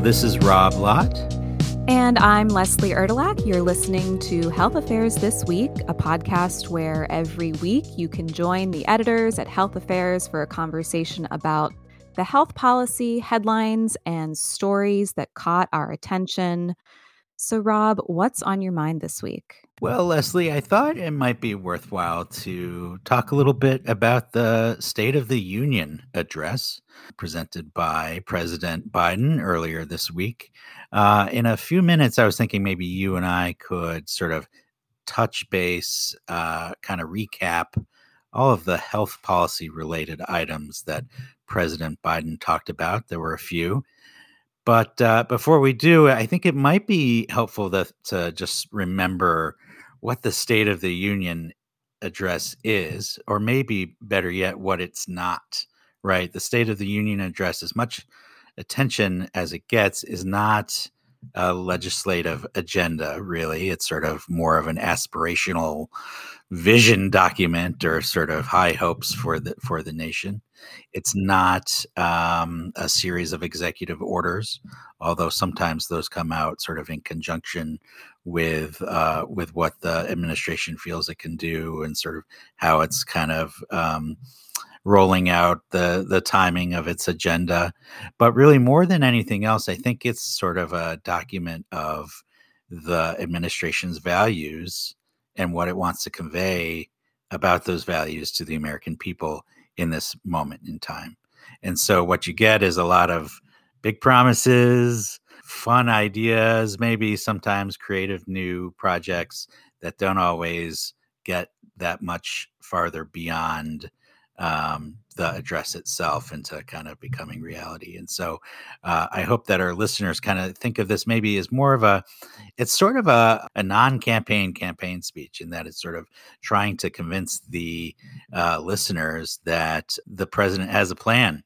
this is Rob Lott. And I'm Leslie Erdelak. You're listening to Health Affairs This Week, a podcast where every week you can join the editors at Health Affairs for a conversation about the health policy headlines and stories that caught our attention. So, Rob, what's on your mind this week? Well, Leslie, I thought it might be worthwhile to talk a little bit about the State of the Union address presented by President Biden earlier this week. Uh, in a few minutes, I was thinking maybe you and I could sort of touch base, uh, kind of recap all of the health policy related items that President Biden talked about. There were a few. But uh, before we do, I think it might be helpful to, to just remember what the State of the Union address is, or maybe better yet, what it's not, right? The State of the Union address, as much attention as it gets, is not a legislative agenda, really. It's sort of more of an aspirational vision document or sort of high hopes for the for the nation. It's not um, a series of executive orders, although sometimes those come out sort of in conjunction with uh, with what the administration feels it can do and sort of how it's kind of um, rolling out the the timing of its agenda. But really, more than anything else, I think it's sort of a document of the administration's values and what it wants to convey about those values to the American people in this moment in time. And so, what you get is a lot of big promises, fun ideas, maybe sometimes creative new projects that don't always get that much farther beyond um, the address itself into kind of becoming reality. And so uh, I hope that our listeners kind of think of this maybe as more of a, it's sort of a, a non campaign campaign speech in that it's sort of trying to convince the uh, listeners that the president has a plan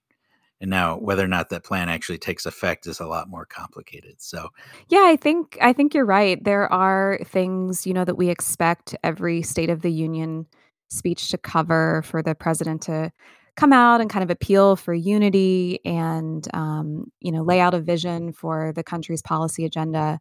and now whether or not that plan actually takes effect is a lot more complicated. So Yeah, I think I think you're right. There are things, you know, that we expect every State of the Union speech to cover for the president to come out and kind of appeal for unity and um, you know lay out a vision for the country's policy agenda.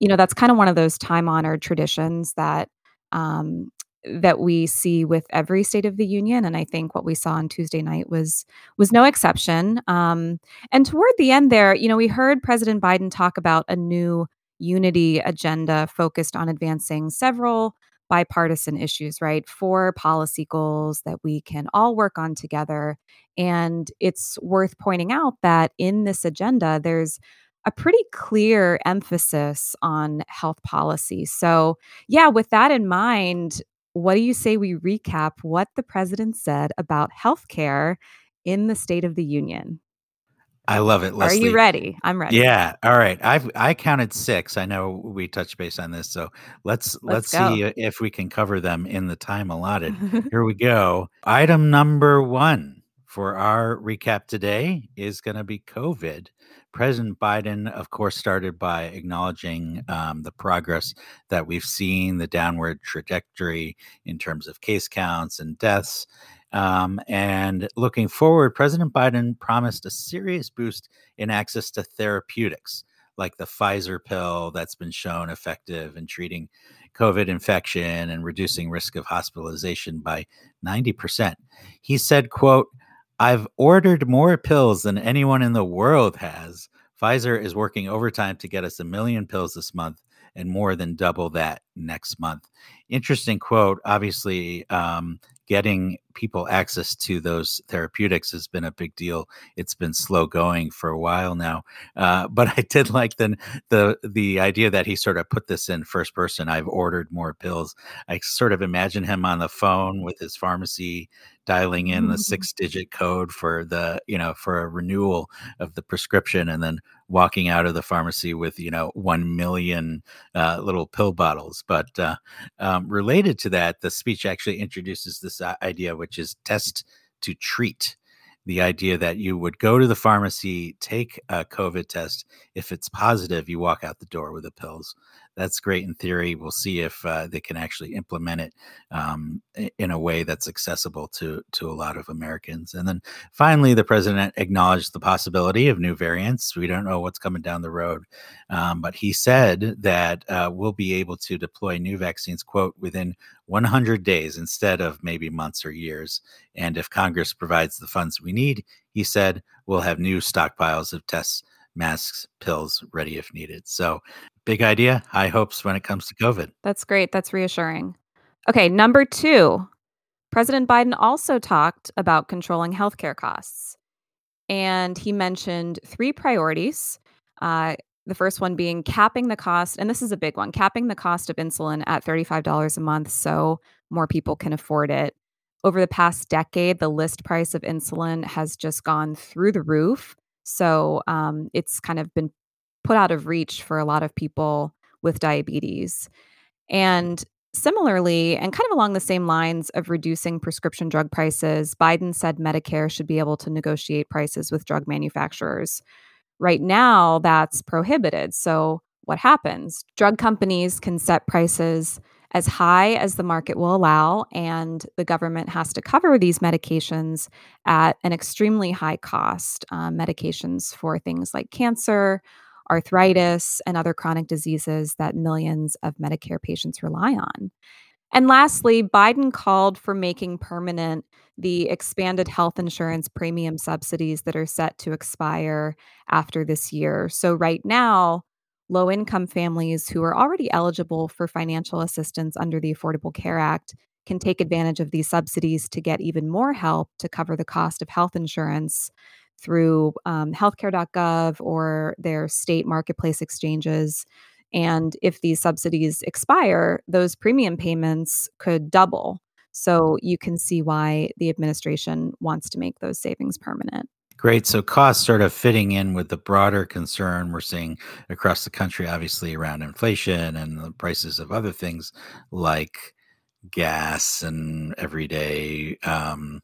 You know that's kind of one of those time honored traditions that um, that we see with every state of the union and i think what we saw on tuesday night was was no exception. Um, and toward the end there you know we heard president biden talk about a new unity agenda focused on advancing several bipartisan issues right four policy goals that we can all work on together and it's worth pointing out that in this agenda there's a pretty clear emphasis on health policy. So, yeah, with that in mind, what do you say we recap what the president said about healthcare in the State of the Union? I love it, Leslie. Are you ready? I'm ready. Yeah. All right. I've I counted six. I know we touched base on this, so let's let's, Let's see if we can cover them in the time allotted. Here we go. Item number one for our recap today is going to be COVID. President Biden, of course, started by acknowledging um, the progress that we've seen, the downward trajectory in terms of case counts and deaths. Um, and looking forward, President Biden promised a serious boost in access to therapeutics like the Pfizer pill that's been shown effective in treating COVID infection and reducing risk of hospitalization by 90%. He said, quote, I've ordered more pills than anyone in the world has. Pfizer is working overtime to get us a million pills this month and more than double that next month. Interesting quote. Obviously, um, getting people access to those therapeutics has been a big deal. It's been slow going for a while now, uh, but I did like the the the idea that he sort of put this in first person. I've ordered more pills. I sort of imagine him on the phone with his pharmacy dialing in the six digit code for the you know for a renewal of the prescription and then walking out of the pharmacy with you know 1 million uh, little pill bottles but uh, um, related to that the speech actually introduces this uh, idea which is test to treat the idea that you would go to the pharmacy, take a COVID test. If it's positive, you walk out the door with the pills. That's great in theory. We'll see if uh, they can actually implement it um, in a way that's accessible to to a lot of Americans. And then finally, the president acknowledged the possibility of new variants. We don't know what's coming down the road, um, but he said that uh, we'll be able to deploy new vaccines, quote, within 100 days instead of maybe months or years. And if Congress provides the funds we need, he said, we'll have new stockpiles of tests, masks, pills ready if needed. So, big idea, high hopes when it comes to COVID. That's great. That's reassuring. Okay, number two President Biden also talked about controlling healthcare costs. And he mentioned three priorities. Uh, the first one being capping the cost, and this is a big one capping the cost of insulin at $35 a month so more people can afford it. Over the past decade, the list price of insulin has just gone through the roof. So um, it's kind of been put out of reach for a lot of people with diabetes. And similarly, and kind of along the same lines of reducing prescription drug prices, Biden said Medicare should be able to negotiate prices with drug manufacturers. Right now, that's prohibited. So, what happens? Drug companies can set prices as high as the market will allow, and the government has to cover these medications at an extremely high cost. Uh, medications for things like cancer, arthritis, and other chronic diseases that millions of Medicare patients rely on. And lastly, Biden called for making permanent the expanded health insurance premium subsidies that are set to expire after this year. So, right now, low income families who are already eligible for financial assistance under the Affordable Care Act can take advantage of these subsidies to get even more help to cover the cost of health insurance through um, healthcare.gov or their state marketplace exchanges. And if these subsidies expire, those premium payments could double. So you can see why the administration wants to make those savings permanent. Great. So costs sort of fitting in with the broader concern we're seeing across the country, obviously around inflation and the prices of other things like gas and everyday um,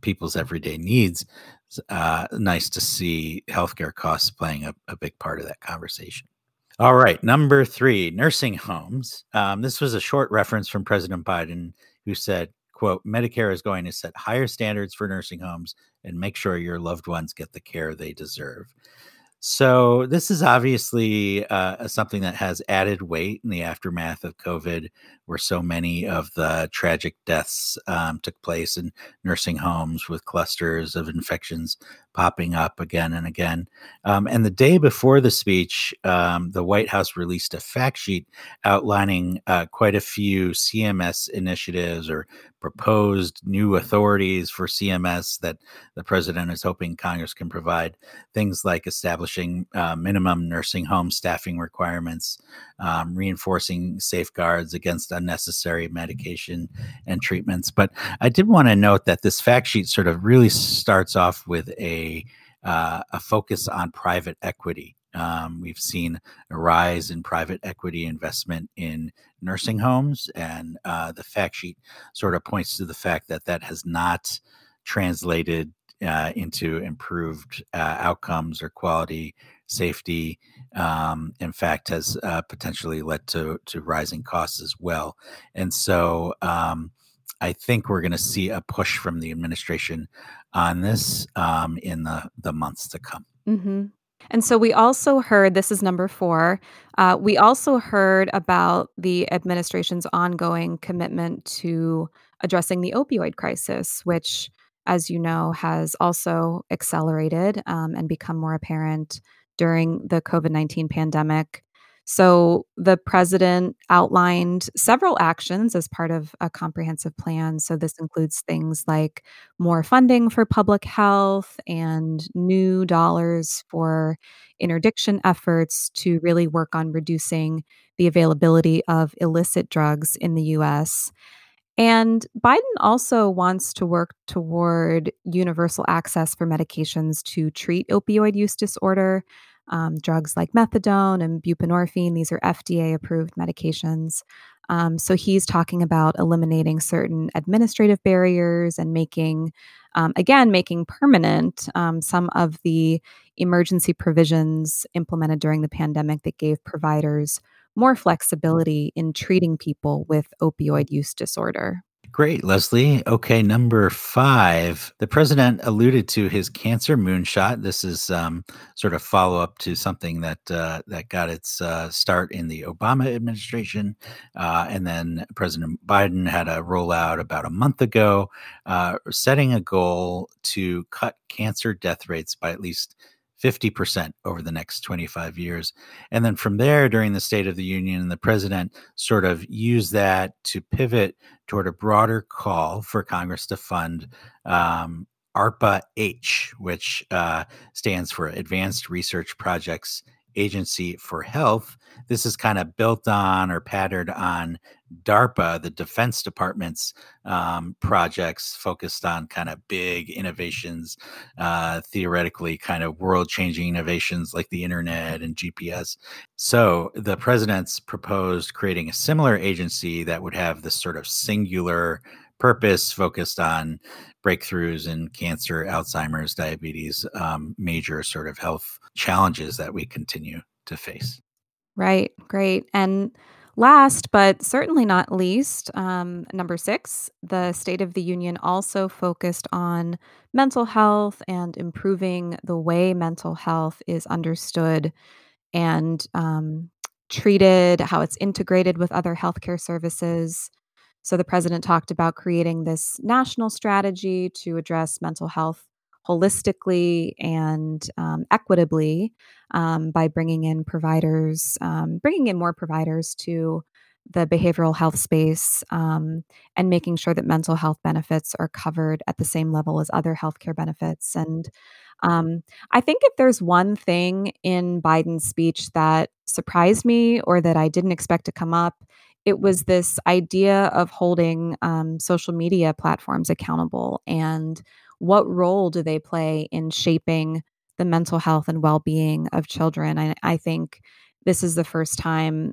people's everyday needs. Uh, nice to see healthcare costs playing a, a big part of that conversation. All right, number three, nursing homes. Um, this was a short reference from President Biden, who said, "quote Medicare is going to set higher standards for nursing homes and make sure your loved ones get the care they deserve." So this is obviously uh, something that has added weight in the aftermath of COVID, where so many of the tragic deaths um, took place in nursing homes with clusters of infections popping up again and again. Um, and the day before the speech, um, the White House released a fact sheet outlining uh, quite a few CMS initiatives or proposed new authorities for CMS that the president is hoping Congress can provide. Things like establishing uh, minimum nursing home staffing requirements, um, reinforcing safeguards against unnecessary medication and treatments. But I did want to note that this fact sheet sort of really starts off with a uh, a focus on private equity. Um, we've seen a rise in private equity investment in nursing homes, and uh, the fact sheet sort of points to the fact that that has not translated uh, into improved uh, outcomes or quality, safety. Um, in fact, has uh, potentially led to to rising costs as well. And so, um, I think we're going to see a push from the administration on this um, in the, the months to come. Mm-hmm. And so we also heard this is number four. Uh, we also heard about the administration's ongoing commitment to addressing the opioid crisis, which, as you know, has also accelerated um, and become more apparent during the COVID 19 pandemic. So the president outlined several actions as part of a comprehensive plan. So this includes things like more funding for public health and new dollars for interdiction efforts to really work on reducing the availability of illicit drugs in the US. And Biden also wants to work toward universal access for medications to treat opioid use disorder um, drugs like methadone and buprenorphine. These are FDA approved medications. Um, so he's talking about eliminating certain administrative barriers and making, um, again, making permanent um, some of the emergency provisions implemented during the pandemic that gave providers more flexibility in treating people with opioid use disorder. Great, Leslie. Okay, number five. The president alluded to his cancer moonshot. This is um, sort of follow up to something that uh, that got its uh, start in the Obama administration, uh, and then President Biden had a rollout about a month ago, uh, setting a goal to cut cancer death rates by at least 50% over the next 25 years. And then from there, during the State of the Union, the president sort of used that to pivot toward a broader call for Congress to fund um, ARPA H, which uh, stands for Advanced Research Projects Agency for Health. This is kind of built on or patterned on DARPA, the Defense Department's um, projects focused on kind of big innovations, uh, theoretically kind of world changing innovations like the internet and GPS. So the president's proposed creating a similar agency that would have this sort of singular purpose focused on breakthroughs in cancer, Alzheimer's, diabetes, um, major sort of health challenges that we continue to face. Right, great. And last, but certainly not least, um, number six, the State of the Union also focused on mental health and improving the way mental health is understood and um, treated, how it's integrated with other healthcare services. So the president talked about creating this national strategy to address mental health holistically and um, equitably um, by bringing in providers, um, bringing in more providers to the behavioral health space um, and making sure that mental health benefits are covered at the same level as other healthcare benefits. And um, I think if there's one thing in Biden's speech that surprised me or that I didn't expect to come up, it was this idea of holding um, social media platforms accountable and what role do they play in shaping the mental health and well-being of children? I, I think this is the first time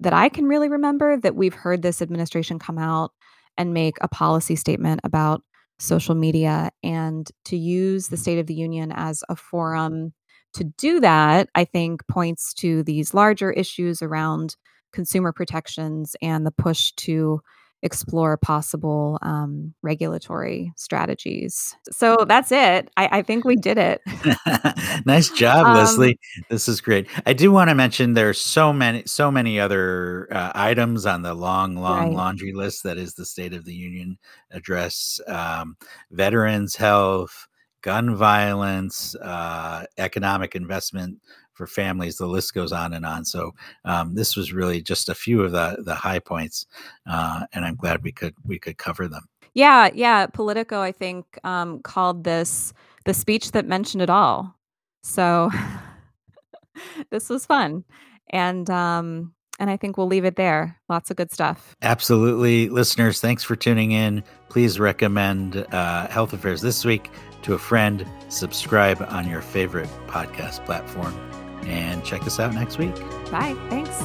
that i can really remember that we've heard this administration come out and make a policy statement about social media and to use the state of the union as a forum to do that i think points to these larger issues around consumer protections and the push to explore possible um, regulatory strategies. So that's it. I, I think we did it. nice job, um, Leslie. This is great. I do want to mention there's so many, so many other uh, items on the long, long right. laundry list that is the State of the Union address. Um, veterans health, gun violence, uh, economic investment for families. The list goes on and on. So um, this was really just a few of the the high points, uh, and I'm glad we could we could cover them. Yeah, yeah. Politico, I think, um, called this the speech that mentioned it all. So this was fun, and um, and I think we'll leave it there. Lots of good stuff. Absolutely, listeners. Thanks for tuning in. Please recommend uh, Health Affairs this week to a friend. Subscribe on your favorite podcast platform and check us out next week. Bye. Thanks.